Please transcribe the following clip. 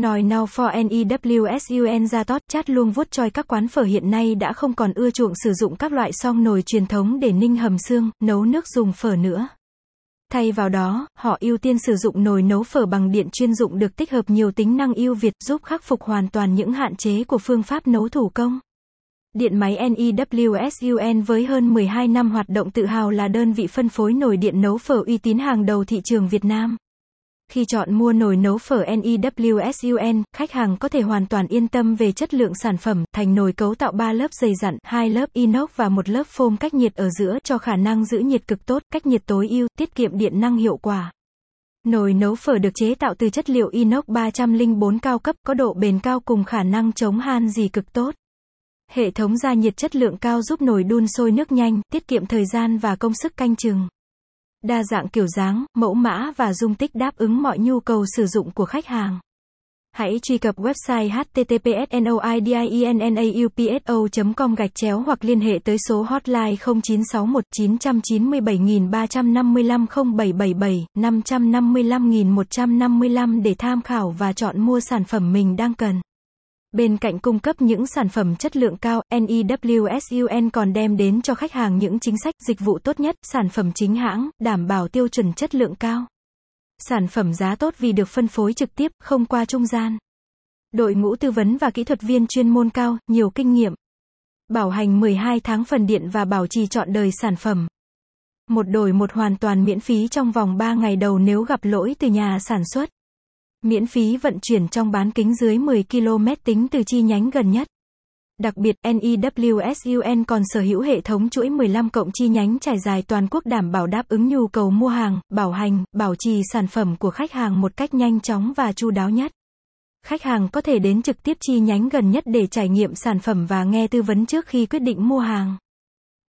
Nói now for NEWSUN ra tót chat luôn vuốt choi các quán phở hiện nay đã không còn ưa chuộng sử dụng các loại song nồi truyền thống để ninh hầm xương, nấu nước dùng phở nữa. Thay vào đó, họ ưu tiên sử dụng nồi nấu phở bằng điện chuyên dụng được tích hợp nhiều tính năng ưu việt giúp khắc phục hoàn toàn những hạn chế của phương pháp nấu thủ công. Điện máy NEWSUN với hơn 12 năm hoạt động tự hào là đơn vị phân phối nồi điện nấu phở uy tín hàng đầu thị trường Việt Nam. Khi chọn mua nồi nấu phở NEWSUN, khách hàng có thể hoàn toàn yên tâm về chất lượng sản phẩm, thành nồi cấu tạo 3 lớp dày dặn, 2 lớp inox và một lớp phôm cách nhiệt ở giữa cho khả năng giữ nhiệt cực tốt, cách nhiệt tối ưu, tiết kiệm điện năng hiệu quả. Nồi nấu phở được chế tạo từ chất liệu inox 304 cao cấp, có độ bền cao cùng khả năng chống han gì cực tốt. Hệ thống gia nhiệt chất lượng cao giúp nồi đun sôi nước nhanh, tiết kiệm thời gian và công sức canh chừng. Đa dạng kiểu dáng, mẫu mã và dung tích đáp ứng mọi nhu cầu sử dụng của khách hàng. Hãy truy cập website https noidiennauPSO.com gạch chéo hoặc liên hệ tới số hotline 0961 997 355 0777 555 155 để tham khảo và chọn mua sản phẩm mình đang cần. Bên cạnh cung cấp những sản phẩm chất lượng cao, NEWSUN còn đem đến cho khách hàng những chính sách, dịch vụ tốt nhất, sản phẩm chính hãng, đảm bảo tiêu chuẩn chất lượng cao. Sản phẩm giá tốt vì được phân phối trực tiếp, không qua trung gian. Đội ngũ tư vấn và kỹ thuật viên chuyên môn cao, nhiều kinh nghiệm. Bảo hành 12 tháng phần điện và bảo trì trọn đời sản phẩm. Một đổi một hoàn toàn miễn phí trong vòng 3 ngày đầu nếu gặp lỗi từ nhà sản xuất. Miễn phí vận chuyển trong bán kính dưới 10 km tính từ chi nhánh gần nhất. Đặc biệt, NEWSUN còn sở hữu hệ thống chuỗi 15 cộng chi nhánh trải dài toàn quốc đảm bảo đáp ứng nhu cầu mua hàng, bảo hành, bảo trì sản phẩm của khách hàng một cách nhanh chóng và chu đáo nhất. Khách hàng có thể đến trực tiếp chi nhánh gần nhất để trải nghiệm sản phẩm và nghe tư vấn trước khi quyết định mua hàng.